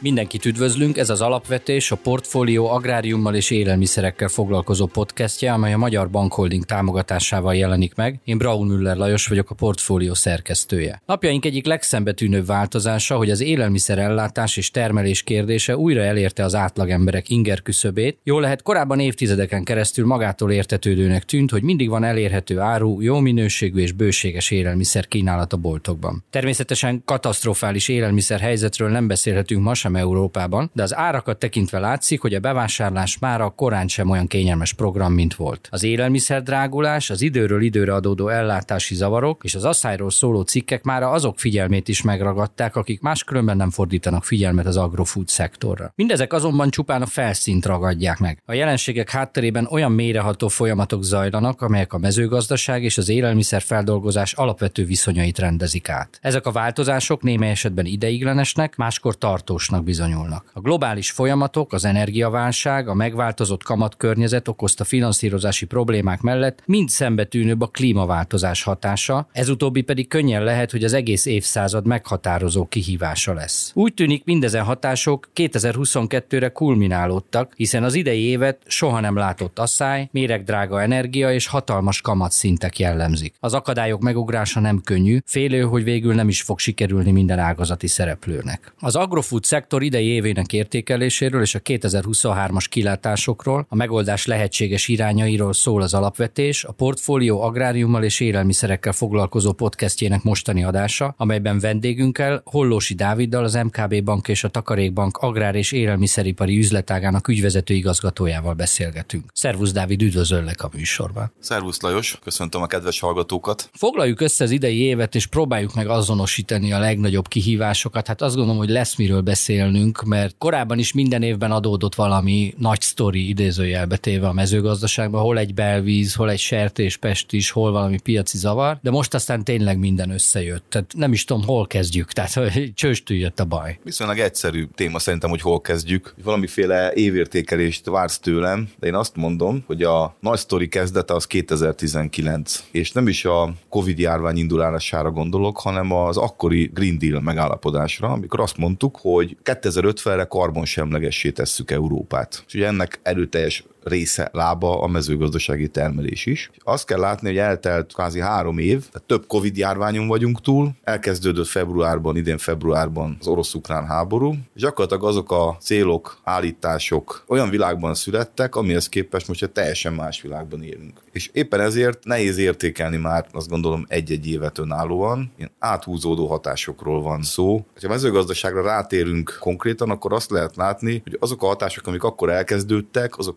Mindenkit üdvözlünk, ez az Alapvetés, a Portfólió agráriummal és élelmiszerekkel foglalkozó podcastje, amely a Magyar Bankholding támogatásával jelenik meg. Én Braun Müller Lajos vagyok, a Portfólió szerkesztője. Napjaink egyik legszembetűnőbb változása, hogy az élelmiszer ellátás és termelés kérdése újra elérte az átlagemberek inger küszöbét. Jó lehet, korábban évtizedeken keresztül magától értetődőnek tűnt, hogy mindig van elérhető áru, jó minőségű és bőséges élelmiszer kínálat a boltokban. Természetesen katasztrofális élelmiszer helyzetről nem beszélhetünk ma sem Európában, de az árakat tekintve látszik, hogy a bevásárlás már a korán sem olyan kényelmes program, mint volt. Az élelmiszer drágulás, az időről időre adódó ellátási zavarok és az asszályról szóló cikkek már azok figyelmét is megragadták, akik máskülönben nem fordítanak figyelmet az agrofood szektorra. Mindezek azonban csupán a felszínt ragadják meg. A jelenségek hátterében olyan mélyreható folyamatok zajlanak, amelyek a mezőgazdaság és az élelmiszer feldolgozás alapvető viszonyait rendezik át. Ezek a változások némely esetben ideiglenesnek, máskor tartósnak fontosnak bizonyulnak. A globális folyamatok, az energiaválság, a megváltozott kamatkörnyezet okozta finanszírozási problémák mellett mind szembetűnőbb a klímaváltozás hatása, ez utóbbi pedig könnyen lehet, hogy az egész évszázad meghatározó kihívása lesz. Úgy tűnik mindezen hatások 2022-re kulminálódtak, hiszen az idei évet soha nem látott asszály, méregdrága energia és hatalmas kamatszintek jellemzik. Az akadályok megugrása nem könnyű, félő, hogy végül nem is fog sikerülni minden ágazati szereplőnek. Az agrofood szektor szektor idei évének értékeléséről és a 2023-as kilátásokról, a megoldás lehetséges irányairól szól az alapvetés, a portfólió agráriummal és élelmiszerekkel foglalkozó podcastjének mostani adása, amelyben vendégünkkel Hollósi Dáviddal az MKB Bank és a Takarékbank agrár és élelmiszeripari üzletágának ügyvezető igazgatójával beszélgetünk. Szervusz Dávid, üdvözöllek a műsorban. Szervusz Lajos, köszöntöm a kedves hallgatókat. Foglaljuk össze az idei évet, és próbáljuk meg azonosítani a legnagyobb kihívásokat. Hát azt gondolom, hogy lesz miről beszélni beszélnünk, mert korábban is minden évben adódott valami nagy sztori idézőjelbe téve a mezőgazdaságban, hol egy belvíz, hol egy sertéspest is, hol valami piaci zavar, de most aztán tényleg minden összejött. Tehát nem is tudom, hol kezdjük, tehát csőstül jött a baj. Viszonylag egyszerű téma szerintem, hogy hol kezdjük. Valamiféle évértékelést vársz tőlem, de én azt mondom, hogy a nagy sztori kezdete az 2019, és nem is a Covid járvány indulására gondolok, hanem az akkori Green Deal megállapodásra, amikor azt mondtuk, hogy 2050-re karbonsemlegessé tesszük Európát. És ugye ennek erőteljes része lába a mezőgazdasági termelés is. Azt kell látni, hogy eltelt kvázi három év, tehát több Covid járványon vagyunk túl, elkezdődött februárban, idén februárban az orosz-ukrán háború, és gyakorlatilag azok a célok, állítások olyan világban születtek, amihez képest most egy teljesen más világban élünk. És éppen ezért nehéz értékelni már, azt gondolom, egy-egy évet önállóan. Ilyen áthúzódó hatásokról van szó. Ha a mezőgazdaságra rátérünk konkrétan, akkor azt lehet látni, hogy azok a hatások, amik akkor elkezdődtek, azok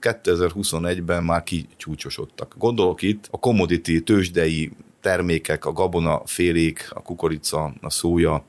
2021-ben már kicsúcsosodtak. Gondolok itt a commodity, tőzsdei termékek, a gabona, félék, a kukorica, a szója,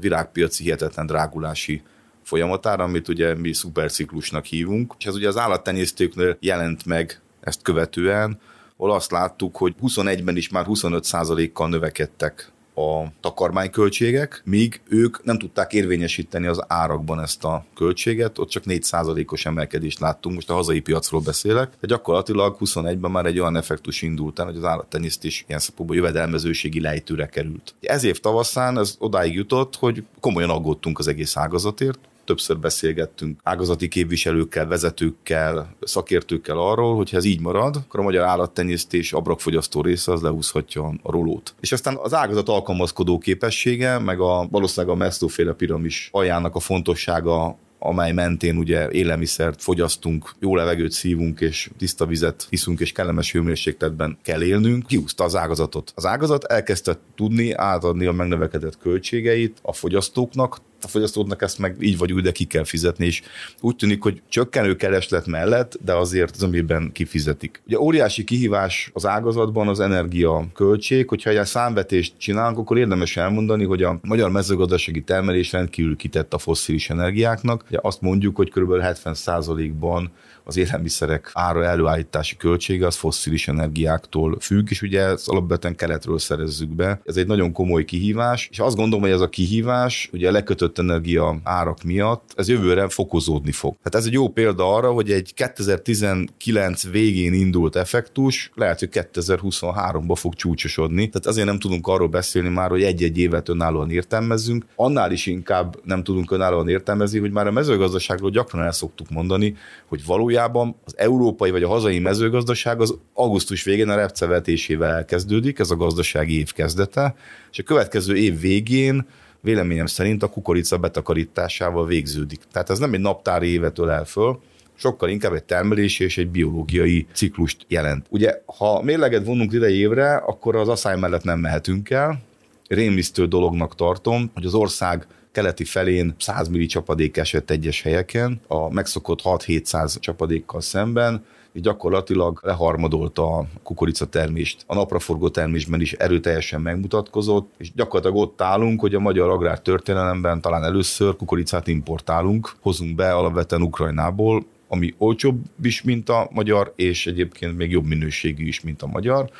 virágpiaci hihetetlen drágulási folyamatára, amit ugye mi szuperciklusnak hívunk, és ez ugye az állattenyésztőknél jelent meg ezt követően, ahol azt láttuk, hogy 21-ben is már 25%-kal növekedtek a takarmányköltségek, míg ők nem tudták érvényesíteni az árakban ezt a költséget, ott csak 4%-os emelkedést láttunk, most a hazai piacról beszélek, de gyakorlatilag 21-ben már egy olyan effektus indult el, hogy az állattenyésztés ilyen szempontból jövedelmezőségi lejtőre került. Ez év tavaszán ez odáig jutott, hogy komolyan aggódtunk az egész ágazatért, többször beszélgettünk ágazati képviselőkkel, vezetőkkel, szakértőkkel arról, hogy ha ez így marad, akkor a magyar állattenyésztés abrakfogyasztó része az lehúzhatja a rolót. És aztán az ágazat alkalmazkodó képessége, meg a valószínűleg a Maslow féle piramis aljának a fontossága amely mentén ugye élelmiszert fogyasztunk, jó levegőt szívunk, és tiszta vizet hiszünk, és kellemes hőmérsékletben kell élnünk, kiúzta az ágazatot. Az ágazat elkezdte tudni átadni a megnövekedett költségeit a fogyasztóknak, a fogyasztóknak ezt meg így vagy úgy, de ki kell fizetni, és úgy tűnik, hogy csökkenő kereslet mellett, de azért zömében kifizetik. Ugye óriási kihívás az ágazatban az energia költség, hogyha egy számvetést csinálunk, akkor érdemes elmondani, hogy a magyar mezőgazdasági termelés rendkívül kitett a fosszilis energiáknak. Ugye azt mondjuk, hogy kb. 70%-ban az élelmiszerek ára előállítási költsége az fosszilis energiáktól függ, és ugye ezt alapvetően keletről szerezzük be. Ez egy nagyon komoly kihívás, és azt gondolom, hogy ez a kihívás ugye lekötött felütött energia árak miatt ez jövőre fokozódni fog. Tehát ez egy jó példa arra, hogy egy 2019 végén indult effektus lehet, hogy 2023-ba fog csúcsosodni. Tehát azért nem tudunk arról beszélni már, hogy egy-egy évet önállóan értelmezzünk. Annál is inkább nem tudunk önállóan értelmezni, hogy már a mezőgazdaságról gyakran el szoktuk mondani, hogy valójában az európai vagy a hazai mezőgazdaság az augusztus végén a repcevetésével elkezdődik, ez a gazdasági év kezdete, és a következő év végén véleményem szerint a kukorica betakarításával végződik. Tehát ez nem egy naptári évetől el föl, sokkal inkább egy termelési és egy biológiai ciklust jelent. Ugye, ha mérleget vonunk ide évre, akkor az asszály mellett nem mehetünk el. Rémisztő dolognak tartom, hogy az ország keleti felén 100 milli csapadék esett egyes helyeken, a megszokott 6-700 csapadékkal szemben, gyakorlatilag leharmadolta a kukoricatermést. A napraforgó termésben is erőteljesen megmutatkozott, és gyakorlatilag ott állunk, hogy a magyar agrár történelemben talán először kukoricát importálunk, hozunk be alapvetően Ukrajnából, ami olcsóbb is, mint a magyar, és egyébként még jobb minőségű is, mint a magyar.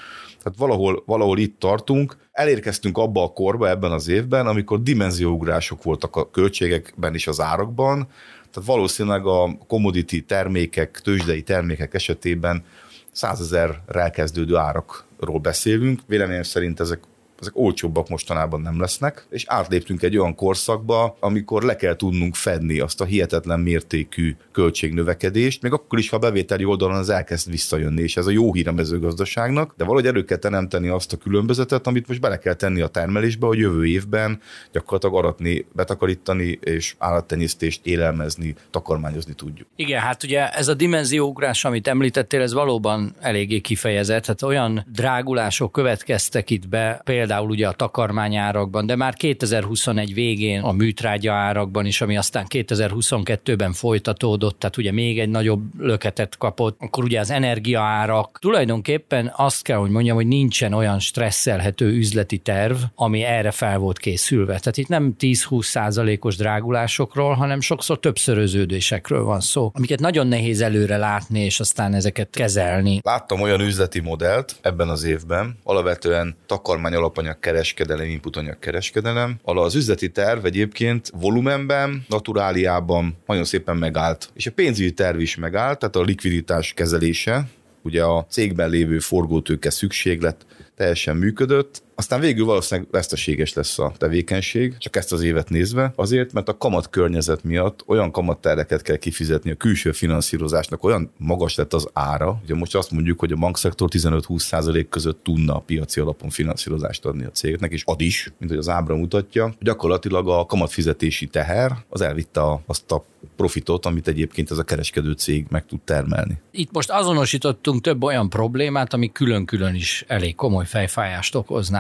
Tehát valahol, valahol itt tartunk. Elérkeztünk abba a korba ebben az évben, amikor dimenzióugrások voltak a költségekben és az árakban, tehát valószínűleg a commodity termékek, tőzsdei termékek esetében százezerrel kezdődő árakról beszélünk. Véleményem szerint ezek ezek olcsóbbak mostanában nem lesznek, és átléptünk egy olyan korszakba, amikor le kell tudnunk fedni azt a hihetetlen mértékű költségnövekedést, még akkor is, ha a bevételi oldalon az elkezd visszajönni, és ez a jó hír a mezőgazdaságnak, de valahogy elő kell teremteni azt a különbözetet, amit most bele kell tenni a termelésbe, hogy jövő évben gyakorlatilag aratni, betakarítani és állattenyésztést élelmezni, takarmányozni tudjuk. Igen, hát ugye ez a dimenzióugrás, amit említettél, ez valóban eléggé kifejezett. Hát olyan drágulások következtek itt be, például például ugye a takarmányárakban, de már 2021 végén a műtrágya árakban is, ami aztán 2022-ben folytatódott, tehát ugye még egy nagyobb löketet kapott, akkor ugye az energiaárak. Tulajdonképpen azt kell, hogy mondjam, hogy nincsen olyan stresszelhető üzleti terv, ami erre fel volt készülve. Tehát itt nem 10-20 százalékos drágulásokról, hanem sokszor többszöröződésekről van szó, amiket nagyon nehéz előre látni, és aztán ezeket kezelni. Láttam olyan üzleti modellt ebben az évben, alapvetően takarmány alapú alapanyag kereskedelem, inputanyag kereskedelem, ahol az üzleti terv egyébként volumenben, naturáliában nagyon szépen megállt. És a pénzügyi terv is megállt, tehát a likviditás kezelése, ugye a cégben lévő forgótőke szükséglet teljesen működött, aztán végül valószínűleg veszteséges lesz a tevékenység, csak ezt az évet nézve, azért, mert a kamat környezet miatt olyan kamattereket kell kifizetni a külső finanszírozásnak, olyan magas lett az ára, ugye most azt mondjuk, hogy a bankszektor 15-20% között tudna a piaci alapon finanszírozást adni a cégnek, és ad is, mint hogy az ábra mutatja. Gyakorlatilag a kamatfizetési teher az elvitte azt a profitot, amit egyébként ez a kereskedő cég meg tud termelni. Itt most azonosítottunk több olyan problémát, ami külön-külön is elég komoly fejfájást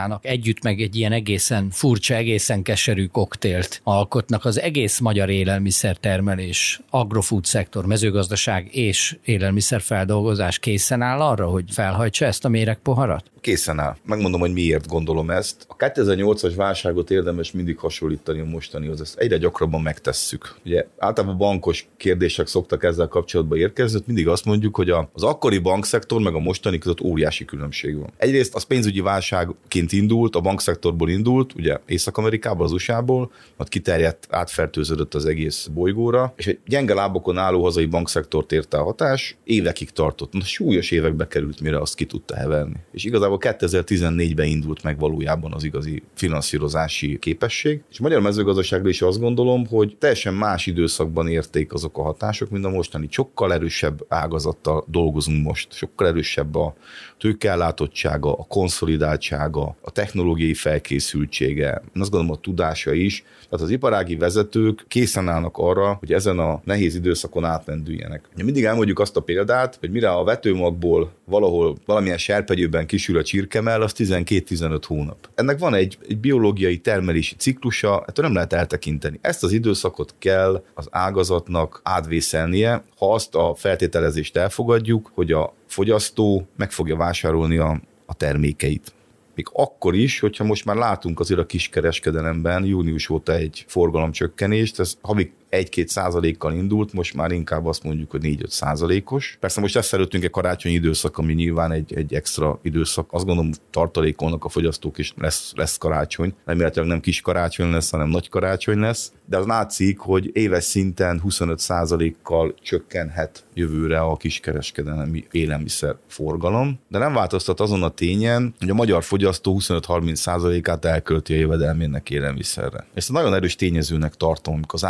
okoznának. Együtt meg egy ilyen egészen furcsa, egészen keserű koktélt alkotnak az egész magyar élelmiszertermelés, agrofood szektor, mezőgazdaság és élelmiszerfeldolgozás készen áll arra, hogy felhajtsa ezt a méregpoharat? Készen áll. Megmondom, hogy miért gondolom ezt. A 2008-as válságot érdemes mindig hasonlítani a mostanihoz. Ezt egyre gyakrabban megtesszük. Ugye általában bankos kérdések szoktak ezzel kapcsolatban érkezni, mindig azt mondjuk, hogy az akkori bankszektor meg a mostani között óriási különbség van. Egyrészt az pénzügyi válságként indult, a bankszektorból indult, ugye Észak-Amerikából, az USA-ból, majd kiterjedt, átfertőződött az egész bolygóra, és egy gyenge lábokon álló hazai bankszektort érte a hatás, évekig tartott. Na, súlyos évekbe került, mire azt ki tudta heverni. És igazából 2014-ben indult meg valójában az igazi finanszírozási képesség. És a magyar mezőgazdaságra is azt gondolom, hogy teljesen más időszakban érték azok a hatások, mint a mostani. Sokkal erősebb ágazattal dolgozunk most, sokkal erősebb a tőkeellátottsága, a konszolidáltsága, a technológiai felkészültsége, én azt gondolom a tudása is. Tehát az iparági vezetők készen állnak arra, hogy ezen a nehéz időszakon átlendüljenek. Mindig elmondjuk azt a példát, hogy mire a vetőmagból valahol valamilyen serpegyőben kisül a csirkemell, az 12-15 hónap. Ennek van egy, egy biológiai termelési ciklusa, ettől nem lehet eltekinteni. Ezt az időszakot kell az ágazatnak átvészelnie, ha azt a feltételezést elfogadjuk, hogy a fogyasztó meg fogja vásárolni a, a termékeit. Még akkor is, hogyha most már látunk azért a kiskereskedelemben június óta egy forgalomcsökkenést, ez havi 1-2 százalékkal indult, most már inkább azt mondjuk, hogy 4-5 százalékos. Persze most lesz előttünk egy karácsonyi időszak, ami nyilván egy, egy extra időszak. Azt gondolom, tartalékolnak a fogyasztók is lesz, lesz karácsony. Remélhetőleg nem kis karácsony lesz, hanem nagy karácsony lesz. De az látszik, hogy éves szinten 25 százalékkal csökkenhet jövőre a kiskereskedelmi élelmiszer forgalom. De nem változtat azon a tényen, hogy a magyar fogyasztó 25-30 százalékát elkölti a jövedelmének élelmiszerre. Ezt nagyon erős tényezőnek tartom, amikor az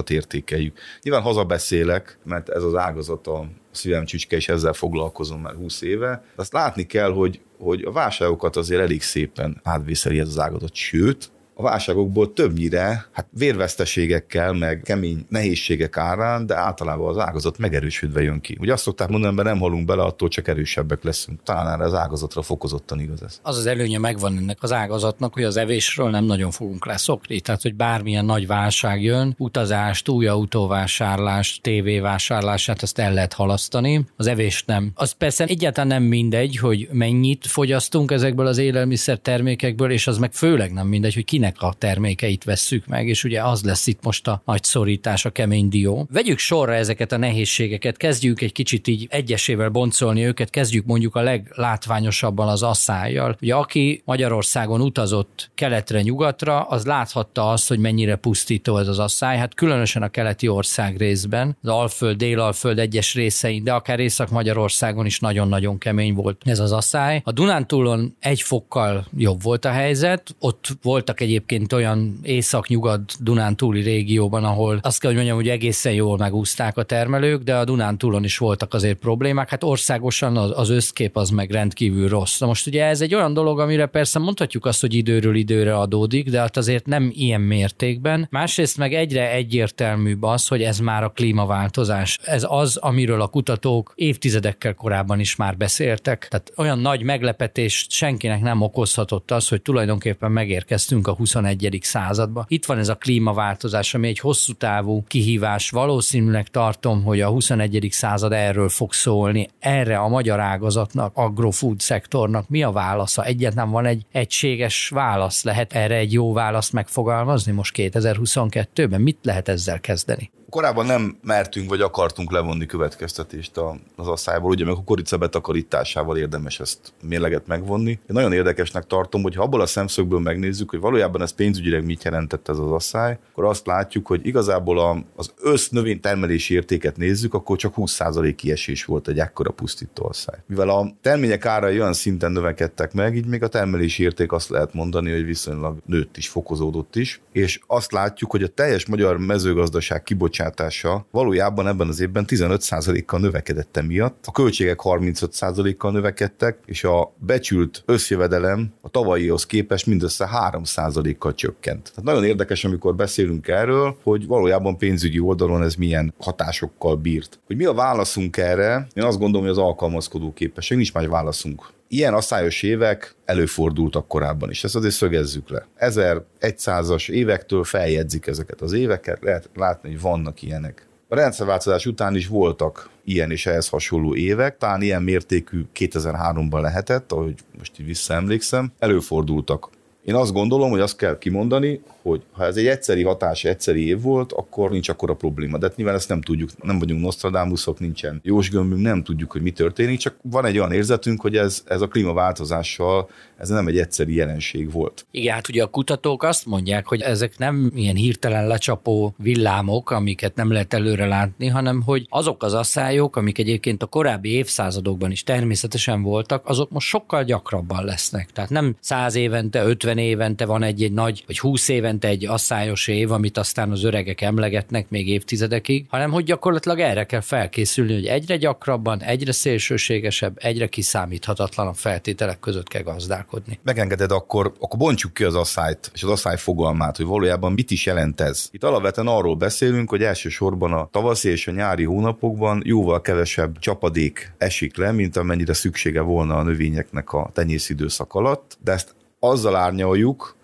ágazatokat értékeljük. Nyilván hazabeszélek, mert ez az ágazat a szívem csücske, és ezzel foglalkozom már 20 éve. Azt látni kell, hogy, hogy a válságokat azért elég szépen átvészeli ez az ágazat, sőt, a válságokból többnyire hát vérveszteségekkel, meg kemény nehézségek árán, de általában az ágazat megerősödve jön ki. Ugye azt szokták mondani, hogy nem halunk bele, attól csak erősebbek leszünk. Talán erre az ágazatra fokozottan igaz ez. Az az előnye megvan ennek az ágazatnak, hogy az evésről nem nagyon fogunk leszokni. Tehát, hogy bármilyen nagy válság jön, utazást, új autóvásárlást, tévévásárlását, azt el lehet halasztani. Az evést nem. Az persze egyáltalán nem mindegy, hogy mennyit fogyasztunk ezekből az élelmiszer termékekből, és az meg főleg nem mindegy, hogy kinek kinek a termékeit vesszük meg, és ugye az lesz itt most a nagy szorítás, a kemény dió. Vegyük sorra ezeket a nehézségeket, kezdjük egy kicsit így egyesével boncolni őket, kezdjük mondjuk a leglátványosabban az asszájjal. Ugye aki Magyarországon utazott keletre, nyugatra, az láthatta azt, hogy mennyire pusztító ez az asszály, hát különösen a keleti ország részben, az Alföld, Délalföld egyes részein, de akár Észak-Magyarországon is nagyon-nagyon kemény volt ez az asszály. A Dunántúlon egy fokkal jobb volt a helyzet, ott voltak egy egyébként olyan észak-nyugat Dunántúli régióban, ahol azt kell, hogy mondjam, hogy egészen jól megúzták a termelők, de a Dunántúlon is voltak azért problémák. Hát országosan az, az összkép az meg rendkívül rossz. Na most ugye ez egy olyan dolog, amire persze mondhatjuk azt, hogy időről időre adódik, de hát azért nem ilyen mértékben. Másrészt meg egyre egyértelműbb az, hogy ez már a klímaváltozás. Ez az, amiről a kutatók évtizedekkel korábban is már beszéltek. Tehát olyan nagy meglepetést senkinek nem okozhatott az, hogy tulajdonképpen megérkeztünk a 21. századba. Itt van ez a klímaváltozás, ami egy hosszú távú kihívás. Valószínűleg tartom, hogy a 21. század erről fog szólni. Erre a magyar ágazatnak, agrofood szektornak mi a válasza? Egyetlen van egy egységes válasz. Lehet erre egy jó választ megfogalmazni most 2022-ben? Mit lehet ezzel kezdeni? Korábban nem mertünk vagy akartunk levonni következtetést az asszályból, ugye meg a korica betakarításával érdemes ezt mérleget megvonni. Én nagyon érdekesnek tartom, hogy ha abból a szemszögből megnézzük, hogy valójában ez pénzügyileg mit jelentett ez az asszály, akkor azt látjuk, hogy igazából az össz növénytermelési értéket nézzük, akkor csak 20% kiesés volt egy ekkora pusztító asszály. Mivel a termények árai olyan szinten növekedtek meg, így még a termelési érték azt lehet mondani, hogy viszonylag nőtt is, fokozódott is, és azt látjuk, hogy a teljes magyar mezőgazdaság kibocsátás kibocsátása valójában ebben az évben 15%-kal növekedett emiatt, a költségek 35%-kal növekedtek, és a becsült összjövedelem a tavalyihoz képest mindössze 3%-kal csökkent. Tehát nagyon érdekes, amikor beszélünk erről, hogy valójában pénzügyi oldalon ez milyen hatásokkal bírt. Hogy mi a válaszunk erre? Én azt gondolom, hogy az alkalmazkodó képesség, nincs más válaszunk ilyen asszályos évek előfordultak korábban is, ezt azért szögezzük le. 1100-as évektől feljegyzik ezeket az éveket, lehet látni, hogy vannak ilyenek. A rendszerváltozás után is voltak ilyen és ehhez hasonló évek, talán ilyen mértékű 2003-ban lehetett, ahogy most így visszaemlékszem, előfordultak. Én azt gondolom, hogy azt kell kimondani, hogy ha ez egy egyszeri hatás, egyszeri év volt, akkor nincs akkora probléma. De hát nyilván ezt nem tudjuk, nem vagyunk Nostradamusok, nincsen jósgömbünk, nem tudjuk, hogy mi történik, csak van egy olyan érzetünk, hogy ez, ez a klímaváltozással, ez nem egy egyszeri jelenség volt. Igen, hát ugye a kutatók azt mondják, hogy ezek nem ilyen hirtelen lecsapó villámok, amiket nem lehet előre látni, hanem hogy azok az asszályok, amik egyébként a korábbi évszázadokban is természetesen voltak, azok most sokkal gyakrabban lesznek. Tehát nem száz évente, 50 évente van egy-egy nagy, vagy 20 éven évente egy asszályos év, amit aztán az öregek emlegetnek még évtizedekig, hanem hogy gyakorlatilag erre kell felkészülni, hogy egyre gyakrabban, egyre szélsőségesebb, egyre kiszámíthatatlanabb feltételek között kell gazdálkodni. Megengeded, akkor, akkor bontsuk ki az asszályt és az asszály fogalmát, hogy valójában mit is jelent ez. Itt alapvetően arról beszélünk, hogy elsősorban a tavaszi és a nyári hónapokban jóval kevesebb csapadék esik le, mint amennyire szüksége volna a növényeknek a tenyészidőszak alatt, de ezt azzal árnyaljuk,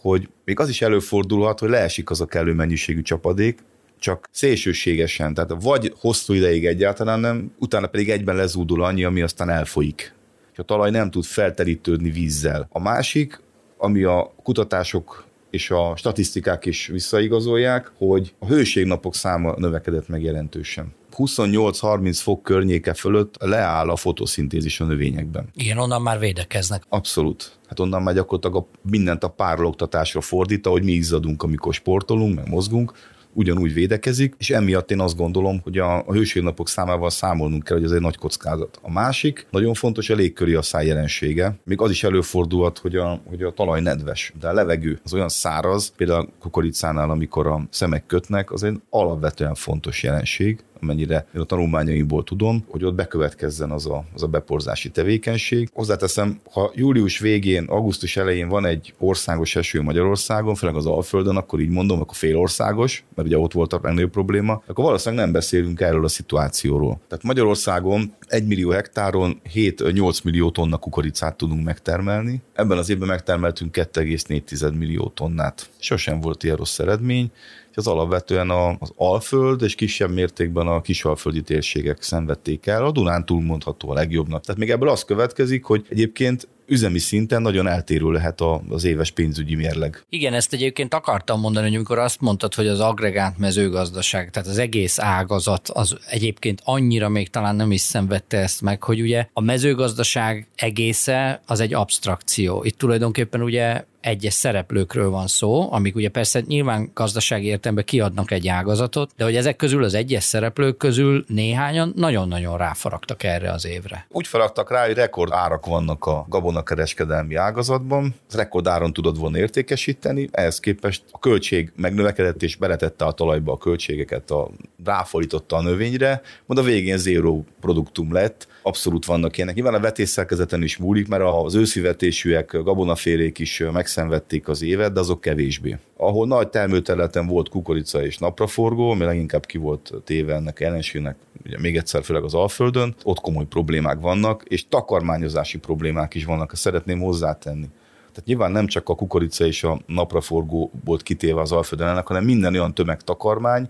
hogy még az is előfordulhat, hogy leesik az a kellő mennyiségű csapadék, csak szélsőségesen, tehát vagy hosszú ideig egyáltalán nem, utána pedig egyben lezúdul annyi, ami aztán elfolyik. És a talaj nem tud felterítődni vízzel. A másik, ami a kutatások és a statisztikák is visszaigazolják, hogy a hőségnapok száma növekedett meg jelentősen. 28-30 fok környéke fölött leáll a fotoszintézis a növényekben. Igen, onnan már védekeznek. Abszolút. Hát onnan már gyakorlatilag a, mindent a párologtatásra fordít, hogy mi izzadunk, amikor sportolunk, meg mozgunk, ugyanúgy védekezik, és emiatt én azt gondolom, hogy a, a hőségnapok számával számolnunk kell, hogy ez egy nagy kockázat. A másik, nagyon fontos a légköri asszály jelensége. Még az is előfordulhat, hogy a, hogy a talaj nedves, de a levegő az olyan száraz, például a kukoricánál, amikor a szemek kötnek, az egy alapvetően fontos jelenség, amennyire én a tanulmányaimból tudom, hogy ott bekövetkezzen az a, az a beporzási tevékenység. Hozzáteszem, ha július végén, augusztus elején van egy országos eső Magyarországon, főleg az Alföldön, akkor így mondom, akkor félországos, mert ugye ott volt a legnagyobb probléma, akkor valószínűleg nem beszélünk erről a szituációról. Tehát Magyarországon 1 millió hektáron 7-8 millió tonna kukoricát tudunk megtermelni. Ebben az évben megtermeltünk 2,4 millió tonnát. Sosem volt ilyen rossz eredmény az alapvetően az Alföld és kisebb mértékben a kisalföldi térségek szenvedték el. A Dunán mondható a legjobbnak. Tehát még ebből az következik, hogy egyébként üzemi szinten nagyon eltérő lehet az éves pénzügyi mérleg. Igen, ezt egyébként akartam mondani, hogy amikor azt mondtad, hogy az agregált mezőgazdaság, tehát az egész ágazat az egyébként annyira még talán nem is szenvedte ezt meg, hogy ugye a mezőgazdaság egésze az egy abstrakció. Itt tulajdonképpen ugye egyes szereplőkről van szó, amik ugye persze nyilván gazdasági értelemben kiadnak egy ágazatot, de hogy ezek közül az egyes szereplők közül néhányan nagyon-nagyon ráfaragtak erre az évre. Úgy faragtak rá, hogy rekord árak vannak a gabonakereskedelmi ágazatban, az rekord áron tudod volna értékesíteni, ehhez képest a költség megnövekedett és beletette a talajba a költségeket, a, ráfordította a növényre, majd a végén zéró produktum lett, abszolút vannak ilyenek. Nyilván a vetésszerkezeten is múlik, mert az őszivetésűek, gabonafélék is megszenvedték az évet, de azok kevésbé. Ahol nagy termőterületen volt kukorica és napraforgó, ami leginkább ki volt téve ennek ellenségnek, ugye még egyszer főleg az Alföldön, ott komoly problémák vannak, és takarmányozási problémák is vannak, ezt szeretném hozzátenni. Tehát nyilván nem csak a kukorica és a napraforgó volt kitéve az Alföldön ennek, hanem minden olyan tömegtakarmány,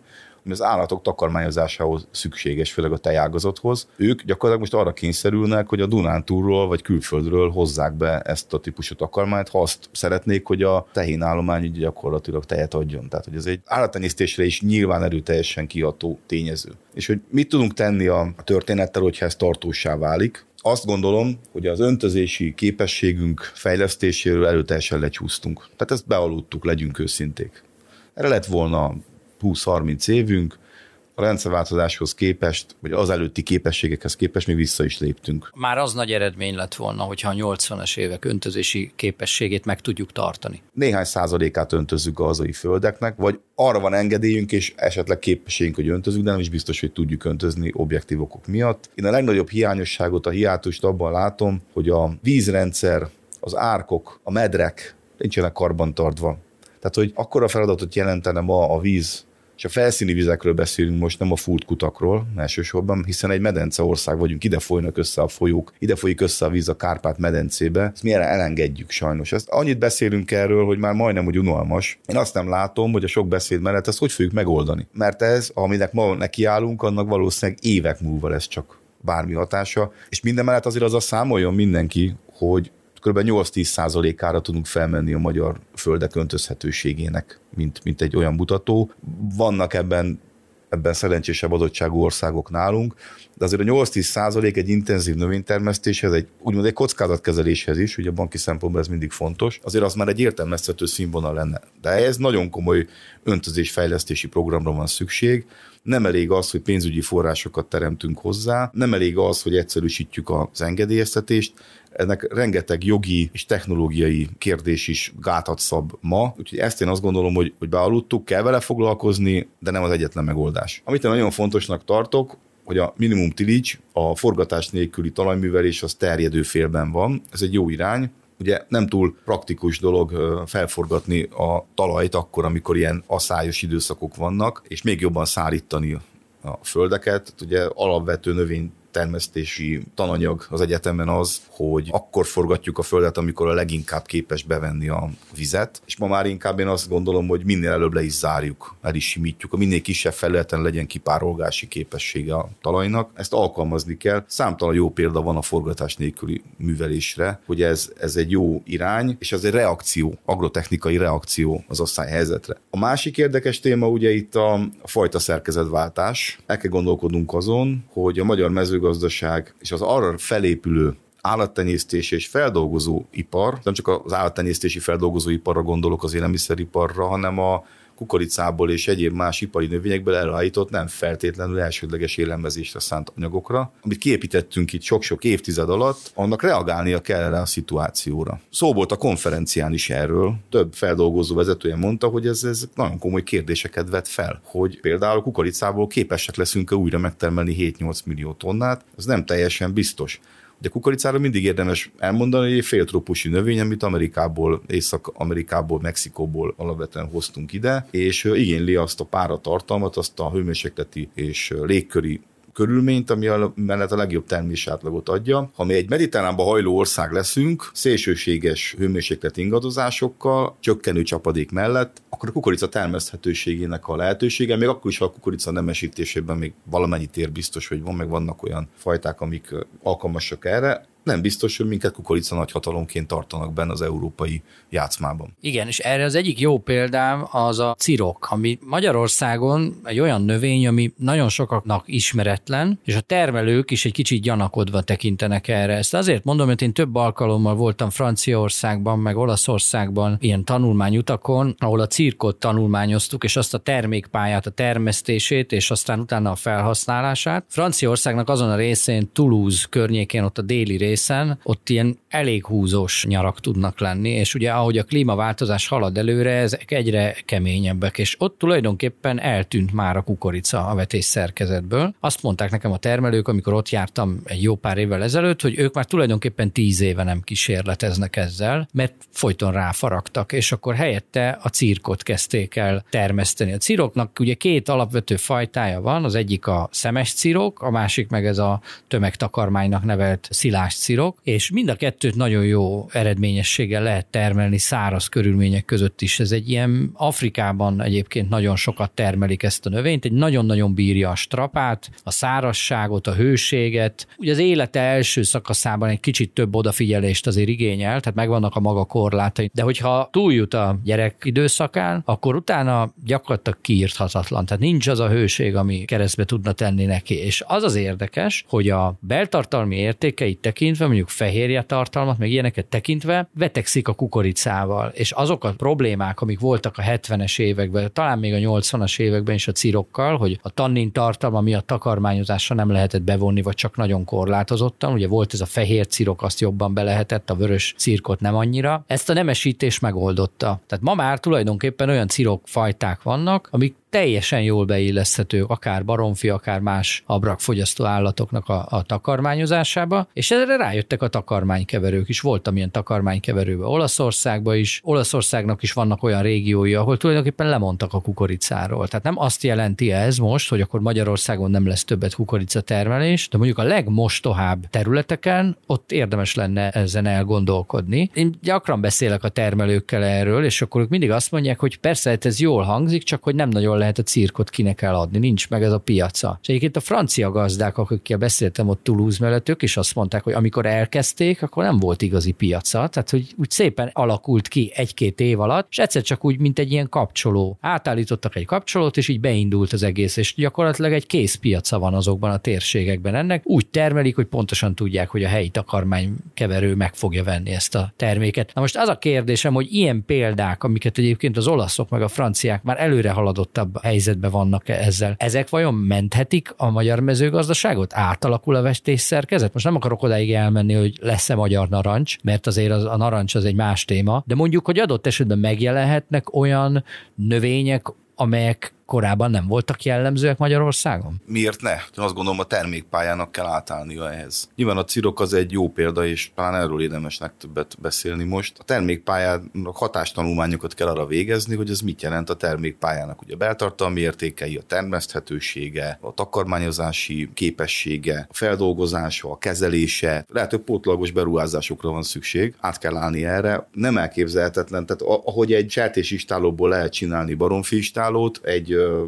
az állatok takarmányozásához szükséges, főleg a tejágazathoz. Ők gyakorlatilag most arra kényszerülnek, hogy a Dunántúrról vagy külföldről hozzák be ezt a típusú takarmányt, ha azt szeretnék, hogy a állomány gyakorlatilag tejet adjon. Tehát, hogy ez egy állattenyésztésre is nyilván erőteljesen kiható tényező. És hogy mit tudunk tenni a történettel, hogyha ez tartósá válik, azt gondolom, hogy az öntözési képességünk fejlesztéséről erőteljesen lecsúsztunk. Tehát ezt bealudtuk, legyünk őszinték. Erre lett volna 20-30 évünk, a rendszerváltozáshoz képest, vagy az előtti képességekhez képest még vissza is léptünk. Már az nagy eredmény lett volna, hogyha a 80-as évek öntözési képességét meg tudjuk tartani. Néhány százalékát öntözzük a hazai földeknek, vagy arra van engedélyünk, és esetleg képességünk, hogy öntözünk, de nem is biztos, hogy tudjuk öntözni objektív okok miatt. Én a legnagyobb hiányosságot, a hiátust abban látom, hogy a vízrendszer, az árkok, a medrek nincsenek karbantartva. Tehát, hogy akkora feladatot jelentene ma a víz és a felszíni vizekről beszélünk most, nem a fúrt kutakról elsősorban, hiszen egy medence ország vagyunk, ide folynak össze a folyók, ide folyik össze a víz a Kárpát medencébe, ezt mi elengedjük sajnos. Ezt annyit beszélünk erről, hogy már majdnem úgy unalmas. Én azt nem látom, hogy a sok beszéd mellett ezt hogy fogjuk megoldani. Mert ez, aminek ma nekiállunk, annak valószínűleg évek múlva lesz csak bármi hatása, és minden mellett azért az a számoljon mindenki, hogy kb. 8-10 százalékára tudunk felmenni a magyar földek öntözhetőségének, mint, mint egy olyan mutató. Vannak ebben ebben szerencsésebb adottságú országok nálunk, de azért a 8-10 százalék egy intenzív növénytermesztéshez, egy, úgymond egy kockázatkezeléshez is, ugye a banki szempontból ez mindig fontos, azért az már egy értelmezhető színvonal lenne. De ez nagyon komoly öntözésfejlesztési programra van szükség, nem elég az, hogy pénzügyi forrásokat teremtünk hozzá, nem elég az, hogy egyszerűsítjük az engedélyeztetést, ennek rengeteg jogi és technológiai kérdés is gátat szab ma, úgyhogy ezt én azt gondolom, hogy, hogy bealudtuk, kell vele foglalkozni, de nem az egyetlen megoldás. Amit én nagyon fontosnak tartok, hogy a minimum tilics, a forgatás nélküli talajművelés az terjedő félben van. Ez egy jó irány, ugye nem túl praktikus dolog felforgatni a talajt akkor, amikor ilyen aszályos időszakok vannak, és még jobban szárítani a földeket. Ugye alapvető növény termesztési tananyag az egyetemen az, hogy akkor forgatjuk a földet, amikor a leginkább képes bevenni a vizet, és ma már inkább én azt gondolom, hogy minél előbb le is zárjuk, el is simítjuk, a minél kisebb felületen legyen kipárolgási képessége a talajnak. Ezt alkalmazni kell. Számtalan jó példa van a forgatás nélküli művelésre, hogy ez, ez egy jó irány, és ez egy reakció, agrotechnikai reakció az helyzetre. A másik érdekes téma ugye itt a, a fajta szerkezetváltás. El kell gondolkodnunk azon, hogy a magyar mezőgazdaság és az arra felépülő állattenyésztés és feldolgozó ipar, nem csak az állattenyésztési feldolgozó iparra gondolok az élelmiszeriparra, hanem a kukoricából és egyéb más ipari növényekből előállított nem feltétlenül elsődleges élelmezésre szánt anyagokra, amit kiépítettünk itt sok-sok évtized alatt, annak reagálnia kell erre a szituációra. Szó volt a konferencián is erről, több feldolgozó vezetője mondta, hogy ez, ez nagyon komoly kérdéseket vet fel, hogy például kukoricából képesek leszünk-e újra megtermelni 7-8 millió tonnát, ez nem teljesen biztos. De kukoricára mindig érdemes elmondani, hogy egy féltrópusi növény, amit Amerikából, Észak-Amerikából, Mexikóból alapvetően hoztunk ide, és igényli azt a páratartalmat, azt a hőmérsékleti és légköri körülményt, ami a, mellett a legjobb termés átlagot adja. Ha mi egy mediterránba hajló ország leszünk, szélsőséges hőmérséklet ingadozásokkal, csökkenő csapadék mellett, akkor a kukorica termeszthetőségének a lehetősége, még akkor is, ha a kukorica nemesítésében még valamennyi tér biztos, hogy van, meg vannak olyan fajták, amik alkalmasak erre, nem biztos, hogy minket kukorica nagyhatalomként tartanak benne az európai játszmában. Igen, és erre az egyik jó példám az a cirok, ami Magyarországon egy olyan növény, ami nagyon sokaknak ismeretlen, és a termelők is egy kicsit gyanakodva tekintenek erre. Ezt azért mondom, mert én több alkalommal voltam Franciaországban, meg Olaszországban ilyen tanulmányutakon, ahol a cirkot tanulmányoztuk, és azt a termékpályát, a termesztését, és aztán utána a felhasználását. Franciaországnak azon a részén, Toulouse környékén, ott a déli rész, részen, ott ilyen elég húzós nyarak tudnak lenni, és ugye ahogy a klímaváltozás halad előre, ezek egyre keményebbek, és ott tulajdonképpen eltűnt már a kukorica a vetés szerkezetből. Azt mondták nekem a termelők, amikor ott jártam egy jó pár évvel ezelőtt, hogy ők már tulajdonképpen tíz éve nem kísérleteznek ezzel, mert folyton ráfaragtak, és akkor helyette a cirkot kezdték el termeszteni. A ciroknak ugye két alapvető fajtája van, az egyik a szemes cirok, a másik meg ez a tömegtakarmánynak nevelt szilás szirok, és mind a kettőt nagyon jó eredményességgel lehet termelni száraz körülmények között is. Ez egy ilyen Afrikában egyébként nagyon sokat termelik ezt a növényt, egy nagyon-nagyon bírja a strapát, a szárasságot, a hőséget. Ugye az élete első szakaszában egy kicsit több odafigyelést azért igényel, tehát megvannak a maga korlátai, de hogyha túljut a gyerek időszakán, akkor utána gyakorlatilag kiírthatatlan. Tehát nincs az a hőség, ami keresztbe tudna tenni neki. És az az érdekes, hogy a beltartalmi értékeit tekint tekintve, mondjuk fehérje tartalmat, meg ilyeneket tekintve vetekszik a kukoricával, és azok a problémák, amik voltak a 70-es években, talán még a 80-as években is a cirokkal, hogy a tannin tartalma miatt takarmányozásra nem lehetett bevonni, vagy csak nagyon korlátozottan, ugye volt ez a fehér cirok, azt jobban be lehetett, a vörös cirkot nem annyira. Ezt a nemesítés megoldotta. Tehát ma már tulajdonképpen olyan cirok fajták vannak, amik teljesen jól beilleszthető akár baromfi, akár más abrakfogyasztó állatoknak a, a takarmányozásába, és erre rájöttek a takarmánykeverők is. Voltam ilyen takarmánykeverőbe Olaszországba is. Olaszországnak is vannak olyan régiói, ahol tulajdonképpen lemondtak a kukoricáról. Tehát nem azt jelenti ez most, hogy akkor Magyarországon nem lesz többet kukorica termelés, de mondjuk a legmostohább területeken ott érdemes lenne ezen elgondolkodni. Én gyakran beszélek a termelőkkel erről, és akkor ők mindig azt mondják, hogy persze hát ez jól hangzik, csak hogy nem nagyon lehet a cirkot kinek eladni, nincs meg ez a piaca. És egyébként a francia gazdák, akikkel beszéltem ott Toulouse mellett, ők is azt mondták, hogy amikor elkezdték, akkor nem volt igazi piaca, tehát hogy úgy szépen alakult ki egy-két év alatt, és egyszer csak úgy, mint egy ilyen kapcsoló. Átállítottak egy kapcsolót, és így beindult az egész, és gyakorlatilag egy kész piaca van azokban a térségekben ennek. Úgy termelik, hogy pontosan tudják, hogy a helyi takarmány keverő meg fogja venni ezt a terméket. Na most az a kérdésem, hogy ilyen példák, amiket egyébként az olaszok meg a franciák már előre haladottabb helyzetben vannak ezzel. Ezek vajon menthetik a magyar mezőgazdaságot? Átalakul a vestés? Most nem akarok odáig elmenni, hogy lesz-e magyar narancs, mert azért az, a narancs az egy más téma, de mondjuk, hogy adott esetben megjelenhetnek olyan növények, amelyek korábban nem voltak jellemzőek Magyarországon? Miért ne? Azt gondolom, a termékpályának kell átállnia ehhez. Nyilván a cirok az egy jó példa, és talán erről érdemesnek többet beszélni most. A termékpályának hatástanulmányokat kell arra végezni, hogy ez mit jelent a termékpályának. Ugye a beltartalmi értékei, a termeszthetősége, a takarmányozási képessége, a feldolgozása, a kezelése. Lehet, hogy pótlagos beruházásokra van szükség, át kell állni erre. Nem elképzelhetetlen, tehát ahogy egy sertésistálóból lehet csinálni baromfi istálót,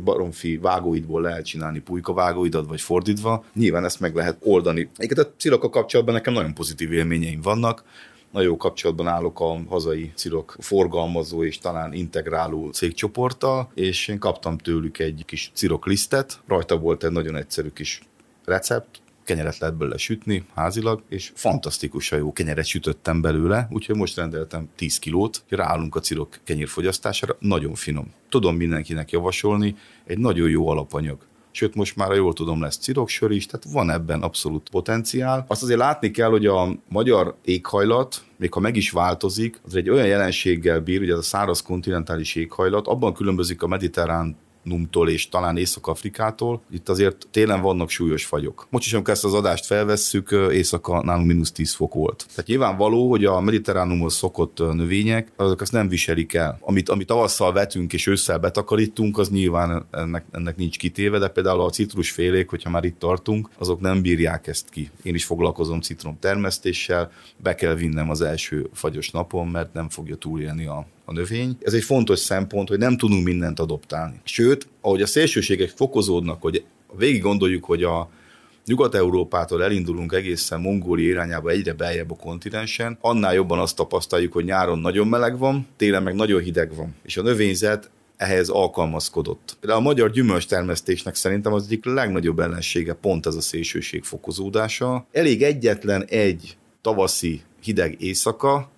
baromfi vágóidból lehet csinálni pulykavágóidat, vagy fordítva, nyilván ezt meg lehet oldani. Egyébként a cilokkal kapcsolatban nekem nagyon pozitív élményeim vannak. Nagyon jó kapcsolatban állok a hazai cirok forgalmazó és talán integráló cégcsoporttal, és én kaptam tőlük egy kis cirok lisztet, rajta volt egy nagyon egyszerű kis recept, kenyeret lehet belőle sütni házilag, és fantasztikusan jó kenyeret sütöttem belőle, úgyhogy most rendeltem 10 kilót, ráállunk a cirok kenyérfogyasztására, nagyon finom. Tudom mindenkinek javasolni, egy nagyon jó alapanyag sőt most már, jól tudom, lesz ciroksör is, tehát van ebben abszolút potenciál. Azt azért látni kell, hogy a magyar éghajlat, még ha meg is változik, az egy olyan jelenséggel bír, hogy ez a száraz kontinentális éghajlat, abban különbözik a mediterrán Numtól és talán Észak-Afrikától. Itt azért télen vannak súlyos fagyok. Most is, amikor ezt az adást felvesszük, éjszaka nálunk mínusz 10 fok volt. Tehát nyilvánvaló, hogy a mediterránumhoz szokott növények, azok azt nem viselik el. Amit, amit tavasszal vetünk és ősszel betakarítunk, az nyilván ennek, ennek nincs kitéve, de például a citrusfélék, hogyha már itt tartunk, azok nem bírják ezt ki. Én is foglalkozom citrom termesztéssel, be kell vinnem az első fagyos napon, mert nem fogja túlélni a, a növény. Ez egy fontos szempont, hogy nem tudunk mindent adoptálni. Sőt, ahogy a szélsőségek fokozódnak, hogy végig gondoljuk, hogy a Nyugat-Európától elindulunk egészen Mongólia irányába egyre beljebb a kontinensen, annál jobban azt tapasztaljuk, hogy nyáron nagyon meleg van, télen meg nagyon hideg van. És a növényzet ehhez alkalmazkodott. De a magyar gyümölcs termesztésnek szerintem az egyik legnagyobb ellensége pont ez a szélsőség fokozódása. Elég egyetlen egy tavaszi hideg éjszaka,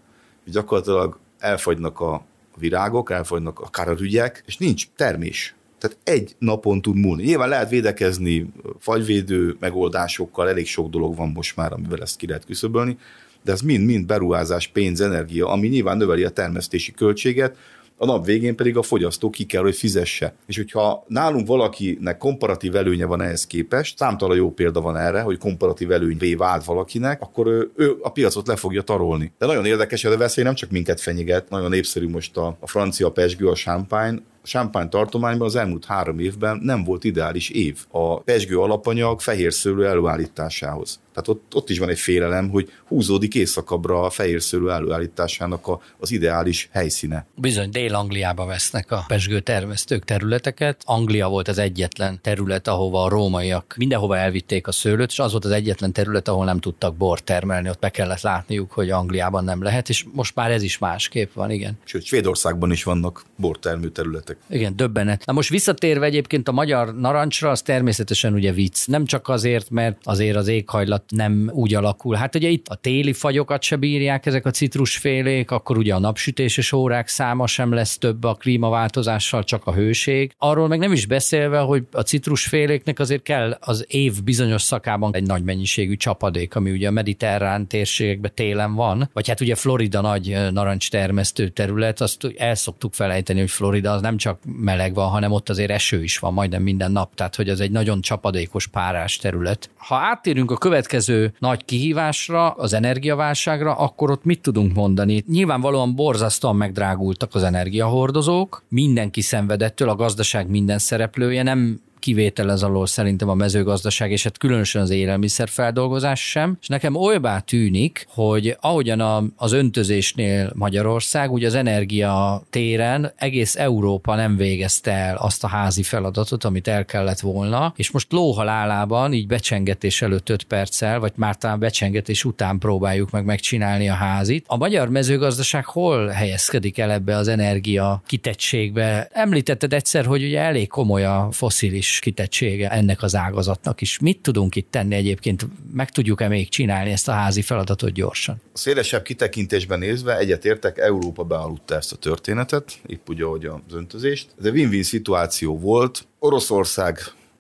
és gyakorlatilag elfagynak a virágok, elfagynak akár a rügyek, és nincs termés. Tehát egy napon tud múlni. Nyilván lehet védekezni fagyvédő megoldásokkal, elég sok dolog van most már, amivel ezt ki lehet küszöbölni, de ez mind-mind beruházás, pénz, energia, ami nyilván növeli a termesztési költséget, a nap végén pedig a fogyasztó ki kell, hogy fizesse. És hogyha nálunk valakinek komparatív előnye van ehhez képest, számtalan jó példa van erre, hogy komparatív előnyvé vált valakinek, akkor ő, ő a piacot le fogja tarolni. De nagyon érdekes, hogy a veszély nem csak minket fenyeget, nagyon népszerű most a, a francia pesgő, a champagne, Champagne tartományban az elmúlt három évben nem volt ideális év a pesgő alapanyag fehér szőlő előállításához. Tehát ott, ott is van egy félelem, hogy húzódik északabbra a fehér szőlő előállításának a, az ideális helyszíne. Bizony, Dél-Angliába vesznek a pesgő termesztők területeket. Anglia volt az egyetlen terület, ahova a rómaiak mindenhova elvitték a szőlőt, és az volt az egyetlen terület, ahol nem tudtak bort termelni. Ott be kellett látniuk, hogy Angliában nem lehet, és most már ez is másképp van, igen. Sőt, Svédországban is vannak bortermő területek. Igen, döbbenet. Na most visszatérve egyébként a magyar narancsra, az természetesen ugye vicc. Nem csak azért, mert azért az éghajlat nem úgy alakul. Hát ugye itt a téli fagyokat se bírják ezek a citrusfélék, akkor ugye a napsütéses órák száma sem lesz több a klímaváltozással, csak a hőség. Arról meg nem is beszélve, hogy a citrusféléknek azért kell az év bizonyos szakában egy nagy mennyiségű csapadék, ami ugye a mediterrán térségekben télen van, vagy hát ugye Florida nagy narancs termesztő terület, azt el szoktuk felejteni, hogy Florida az nem csak csak meleg van, hanem ott azért eső is van majdnem minden nap, tehát hogy ez egy nagyon csapadékos párás terület. Ha áttérünk a következő nagy kihívásra, az energiaválságra, akkor ott mit tudunk mondani? Nyilvánvalóan borzasztóan megdrágultak az energiahordozók, mindenki szenvedettől, a gazdaság minden szereplője, nem kivétel ez alól szerintem a mezőgazdaság, és hát különösen az élelmiszerfeldolgozás sem. És nekem olybá tűnik, hogy ahogyan a, az öntözésnél Magyarország, ugye az energia téren egész Európa nem végezte el azt a házi feladatot, amit el kellett volna, és most lóhalálában, így becsengetés előtt 5 perccel, vagy már talán becsengetés után próbáljuk meg megcsinálni a házit. A magyar mezőgazdaság hol helyezkedik el ebbe az energia kitettségbe? Említetted egyszer, hogy ugye elég komoly a foszilis is kitettsége ennek az ágazatnak is. Mit tudunk itt tenni egyébként? Meg tudjuk-e még csinálni ezt a házi feladatot gyorsan? A szélesebb kitekintésben nézve egyetértek, Európa bealudta ezt a történetet, épp úgy, ahogy az öntözést. Ez egy win-win szituáció volt. Oroszország,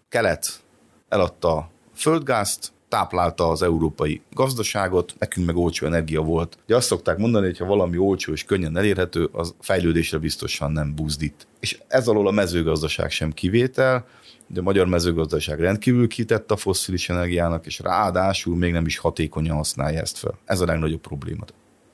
kelet eladta a földgázt, táplálta az európai gazdaságot, nekünk meg olcsó energia volt. Ugye azt szokták mondani, hogy ha valami olcsó és könnyen elérhető, az fejlődésre biztosan nem buzdít. És ez alól a mezőgazdaság sem kivétel, de a magyar mezőgazdaság rendkívül kitett a fosszilis energiának, és ráadásul még nem is hatékonyan használja ezt fel. Ez a legnagyobb probléma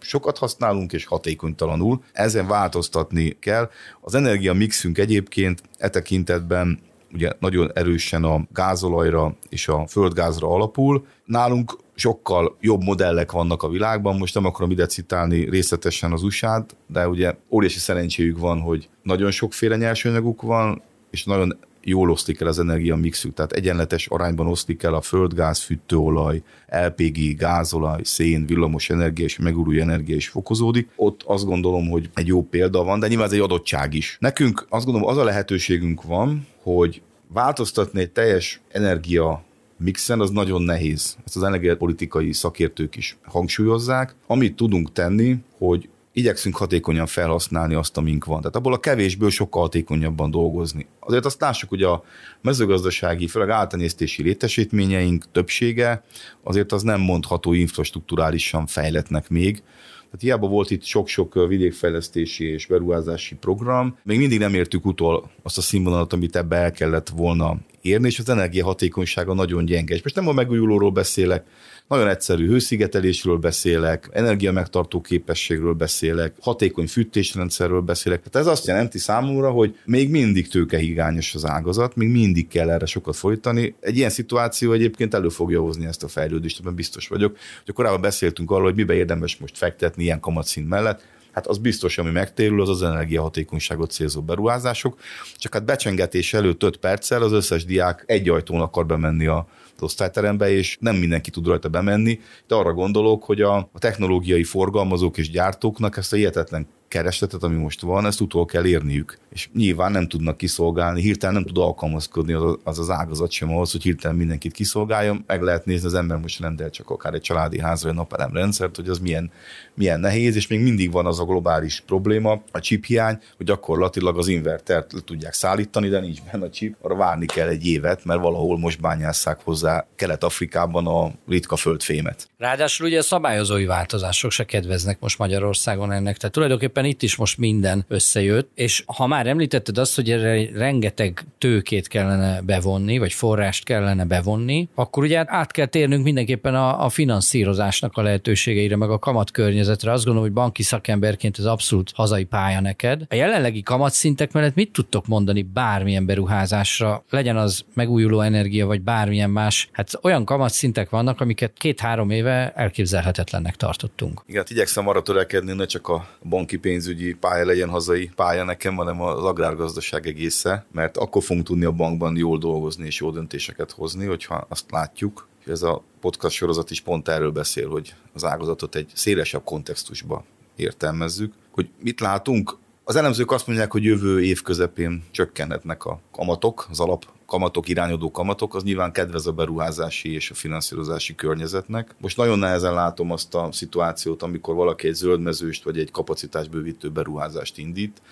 sokat használunk, és hatékonytalanul. Ezen változtatni kell. Az energia mixünk egyébként e tekintetben ugye nagyon erősen a gázolajra és a földgázra alapul. Nálunk sokkal jobb modellek vannak a világban, most nem akarom ide citálni részletesen az usa de ugye óriási szerencséjük van, hogy nagyon sokféle nyersanyaguk van, és nagyon jól oszlik el az energia mixük, tehát egyenletes arányban oszlik el a földgáz, fűtőolaj, LPG, gázolaj, szén, villamos energia és megújuló energia is fokozódik. Ott azt gondolom, hogy egy jó példa van, de nyilván ez egy adottság is. Nekünk azt gondolom, az a lehetőségünk van, hogy változtatni egy teljes energia mixen, az nagyon nehéz. Ezt az energiapolitikai szakértők is hangsúlyozzák. Amit tudunk tenni, hogy igyekszünk hatékonyan felhasználni azt, amink van. Tehát abból a kevésből sokkal hatékonyabban dolgozni. Azért azt lássuk, hogy a mezőgazdasági, főleg általánésztési létesítményeink többsége azért az nem mondható infrastruktúrálisan fejletnek még. Tehát hiába volt itt sok-sok vidékfejlesztési és beruházási program, még mindig nem értük utol azt a színvonalat, amit ebbe el kellett volna érni, és az energiahatékonysága nagyon gyenge. És most nem a megújulóról beszélek, nagyon egyszerű hőszigetelésről beszélek, energia megtartó képességről beszélek, hatékony fűtésrendszerről beszélek. Tehát ez azt jelenti számomra, hogy még mindig tőkehigányos az ágazat, még mindig kell erre sokat folytani. Egy ilyen szituáció egyébként elő fogja hozni ezt a fejlődést, ebben biztos vagyok. Hogy korábban beszéltünk arról, hogy mibe érdemes most fektetni ilyen kamatszint mellett, hát az biztos, ami megtérül, az az energiahatékonyságot célzó beruházások. Csak hát becsengetés előtt 5 perccel az összes diák egy ajtón akar bemenni a osztályterembe, és nem mindenki tud rajta bemenni. De arra gondolok, hogy a, a technológiai forgalmazók és gyártóknak ezt a hihetetlen keresletet, ami most van, ezt utol kell érniük. És nyilván nem tudnak kiszolgálni, hirtelen nem tud alkalmazkodni az az, az ágazat sem ahhoz, hogy hirtelen mindenkit kiszolgáljon. Meg lehet nézni, az ember most rendel csak akár egy családi házra egy napelemrendszert, hogy az milyen, milyen nehéz, és még mindig van az a globális probléma, a chip hiány, hogy gyakorlatilag az invertert tudják szállítani, de nincs benne a chip, arra várni kell egy évet, mert valahol most bányásszák hozzá Kelet-Afrikában a ritka földfémet. Ráadásul ugye a szabályozói változások se kedveznek most Magyarországon ennek, tehát tulajdonképpen hiszen itt is most minden összejött, és ha már említetted azt, hogy erre rengeteg tőkét kellene bevonni, vagy forrást kellene bevonni, akkor ugye át kell térnünk mindenképpen a, a finanszírozásnak a lehetőségeire, meg a kamatkörnyezetre. Azt gondolom, hogy banki szakemberként ez abszolút hazai pálya neked. A jelenlegi kamatszintek mellett mit tudtok mondani bármilyen beruházásra, legyen az megújuló energia, vagy bármilyen más, hát olyan kamatszintek vannak, amiket két-három éve elképzelhetetlennek tartottunk. Igen, hát igyekszem arra törekedni, ne csak a banki pénz pénzügyi pálya legyen hazai pálya nekem, hanem az agrárgazdaság egésze, mert akkor fogunk tudni a bankban jól dolgozni és jó döntéseket hozni, hogyha azt látjuk, és ez a podcast sorozat is pont erről beszél, hogy az ágazatot egy szélesebb kontextusba értelmezzük. Hogy mit látunk? Az elemzők azt mondják, hogy jövő év közepén csökkenhetnek a kamatok, az alap kamatok, irányodó kamatok, az nyilván kedvez a beruházási és a finanszírozási környezetnek. Most nagyon nehezen látom azt a szituációt, amikor valaki egy zöldmezőst vagy egy kapacitásbővítő beruházást indít,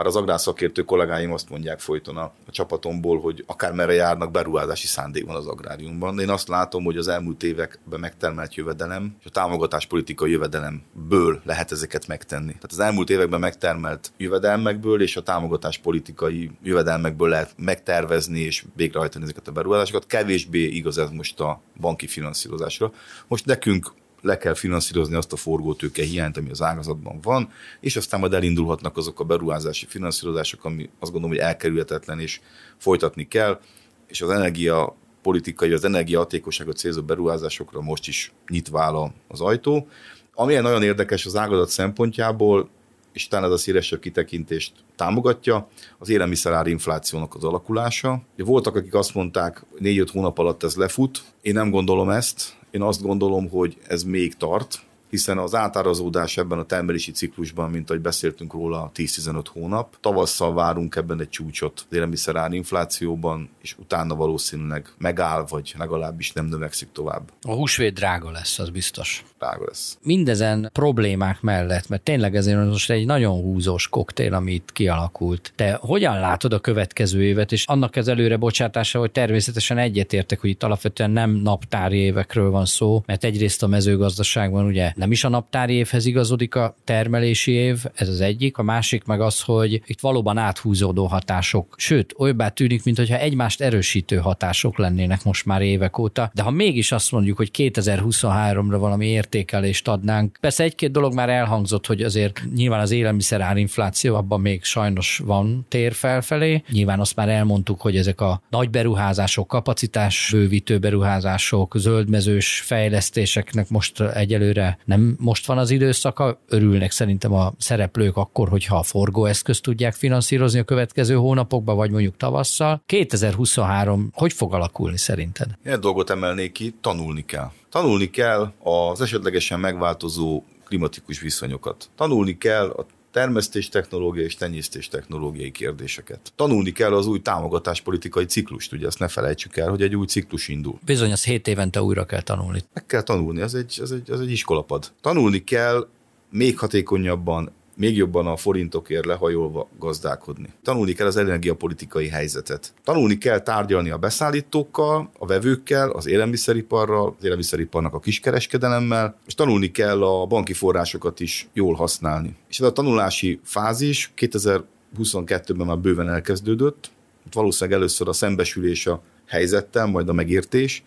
már az agrárszakértő kollégáim azt mondják folyton a, a csapatomból, hogy akár merre járnak, beruházási szándék van az agráriumban. De én azt látom, hogy az elmúlt években megtermelt jövedelem és a támogatáspolitikai jövedelemből lehet ezeket megtenni. Tehát az elmúlt években megtermelt jövedelmekből és a támogatáspolitikai jövedelmekből lehet megtervezni és végrehajtani ezeket a beruházásokat. Kevésbé igaz ez most a banki finanszírozásra. Most nekünk le kell finanszírozni azt a forgótőke hiányt, ami az ágazatban van, és aztán majd elindulhatnak azok a beruházási finanszírozások, ami azt gondolom, hogy elkerülhetetlen és folytatni kell, és az energia politikai, az energiahatékosságot célzó beruházásokra most is nyitva az ajtó. Amilyen nagyon érdekes az ágazat szempontjából, és talán ez a szélesebb kitekintést támogatja, az élelmiszerár inflációnak az alakulása. Voltak, akik azt mondták, 4-5 hónap alatt ez lefut. Én nem gondolom ezt, én azt gondolom, hogy ez még tart, hiszen az átárazódás ebben a termelési ciklusban, mint ahogy beszéltünk róla, 10-15 hónap. Tavasszal várunk ebben egy csúcsot az élelmiszerár inflációban, és utána valószínűleg megáll, vagy legalábbis nem növekszik tovább. A húsvét drága lesz, az biztos. Drága lesz. Mindezen problémák mellett, mert tényleg ezért most egy nagyon húzós koktél, amit kialakult. Te hogyan látod a következő évet, és annak az előre bocsátása, hogy természetesen egyetértek, hogy itt alapvetően nem naptári évekről van szó, mert egyrészt a mezőgazdaságban ugye nem is a naptári évhez igazodik a termelési év, ez az egyik, a másik meg az, hogy itt valóban áthúzódó hatások, sőt, olybá tűnik, mintha egymást erősítő hatások lennének most már évek óta, de ha mégis azt mondjuk, hogy 2023-ra valami értékelést adnánk, persze egy-két dolog már elhangzott, hogy azért nyilván az élelmiszer árinfláció, abban még sajnos van tér felfelé, nyilván azt már elmondtuk, hogy ezek a nagy beruházások, kapacitás bővítő beruházások, zöldmezős fejlesztéseknek most egyelőre nem most van az időszaka, örülnek szerintem a szereplők akkor, hogyha a forgóeszközt tudják finanszírozni a következő hónapokban, vagy mondjuk tavasszal. 2023 hogy fog alakulni szerinted? Egy dolgot emelnék ki, tanulni kell. Tanulni kell az esetlegesen megváltozó klimatikus viszonyokat. Tanulni kell a termesztés technológiai és tenyésztés technológiai kérdéseket. Tanulni kell az új támogatáspolitikai ciklust, ugye azt ne felejtsük el, hogy egy új ciklus indul. Bizony, az 7 évente újra kell tanulni. Meg kell tanulni, ez egy, ez egy, ez egy iskolapad. Tanulni kell még hatékonyabban még jobban a forintokért lehajolva gazdálkodni. Tanulni kell az energiapolitikai helyzetet. Tanulni kell tárgyalni a beszállítókkal, a vevőkkel, az élelmiszeriparral, az élelmiszeriparnak a kiskereskedelemmel, és tanulni kell a banki forrásokat is jól használni. És ez a tanulási fázis 2022-ben már bőven elkezdődött, itt valószínűleg először a szembesülés a helyzettel, majd a megértés,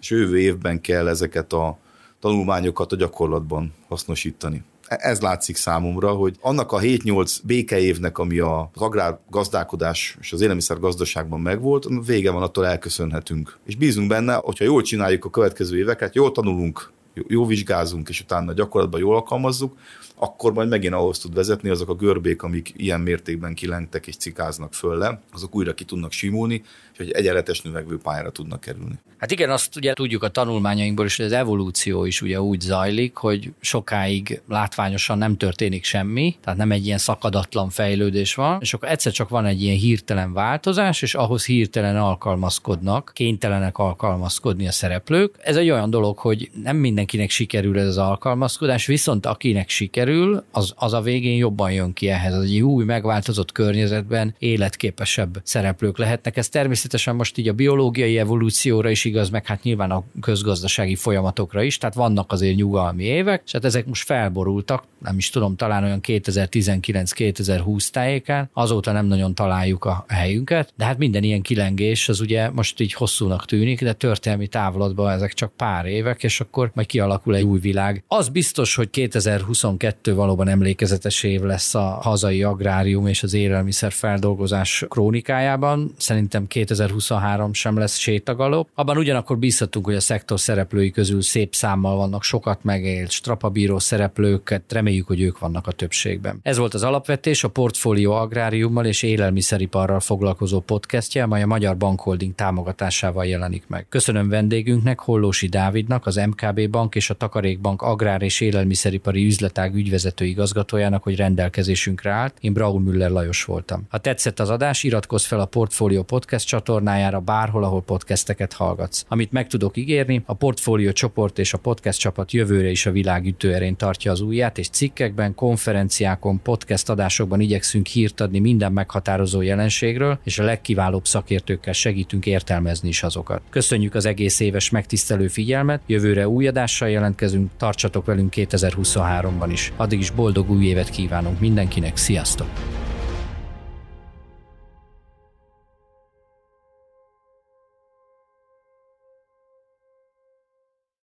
és jövő évben kell ezeket a tanulmányokat a gyakorlatban hasznosítani ez látszik számomra, hogy annak a 7-8 békeévnek, ami az agrárgazdálkodás és az élelmiszer gazdaságban megvolt, vége van, attól elköszönhetünk. És bízunk benne, hogyha jól csináljuk a következő éveket, jól tanulunk, jó vizsgázunk, és utána gyakorlatban jól alkalmazzuk, akkor majd megint ahhoz tud vezetni, azok a görbék, amik ilyen mértékben kilengtek és cikáznak föl azok újra ki tudnak simulni, és egy egyenletes növekvő pályára tudnak kerülni. Hát igen, azt ugye tudjuk a tanulmányainkból is, hogy az evolúció is ugye úgy zajlik, hogy sokáig látványosan nem történik semmi, tehát nem egy ilyen szakadatlan fejlődés van, és akkor egyszer csak van egy ilyen hirtelen változás, és ahhoz hirtelen alkalmazkodnak, kénytelenek alkalmazkodni a szereplők. Ez egy olyan dolog, hogy nem mindenkinek sikerül ez az alkalmazkodás, viszont akinek sikerül, kerül, az, az a végén jobban jön ki ehhez. Az egy új, megváltozott környezetben életképesebb szereplők lehetnek. Ez természetesen most így a biológiai evolúcióra is igaz, meg hát nyilván a közgazdasági folyamatokra is, tehát vannak azért nyugalmi évek, és hát ezek most felborultak, nem is tudom, talán olyan 2019-2020 tájékán, azóta nem nagyon találjuk a helyünket, de hát minden ilyen kilengés az ugye most így hosszúnak tűnik, de történelmi távlatban ezek csak pár évek, és akkor majd kialakul egy új világ. Az biztos, hogy 2022 2022 valóban emlékezetes év lesz a hazai agrárium és az élelmiszer feldolgozás krónikájában. Szerintem 2023 sem lesz sétagalop. Abban ugyanakkor bízhatunk, hogy a szektor szereplői közül szép számmal vannak sokat megélt, strapabíró szereplőket, reméljük, hogy ők vannak a többségben. Ez volt az alapvetés, a Portfólió Agráriummal és élelmiszeriparral foglalkozó podcastje, amely a Magyar Bankholding támogatásával jelenik meg. Köszönöm vendégünknek, Hollósi Dávidnak, az MKB Bank és a Takarékbank agrár és élelmiszeripari üzletág ügyvezető igazgatójának, hogy rendelkezésünkre állt. Én Braun Müller Lajos voltam. Ha tetszett az adás, iratkozz fel a Portfolio Podcast csatornájára bárhol, ahol podcasteket hallgatsz. Amit meg tudok ígérni, a Portfolio csoport és a podcast csapat jövőre is a világ ütőerén tartja az ujját, és cikkekben, konferenciákon, podcast adásokban igyekszünk hírt adni minden meghatározó jelenségről, és a legkiválóbb szakértőkkel segítünk értelmezni is azokat. Köszönjük az egész éves megtisztelő figyelmet, jövőre új adással jelentkezünk, tartsatok velünk 2023-ban is. Addig is boldog új évet kívánunk mindenkinek, sziasztok!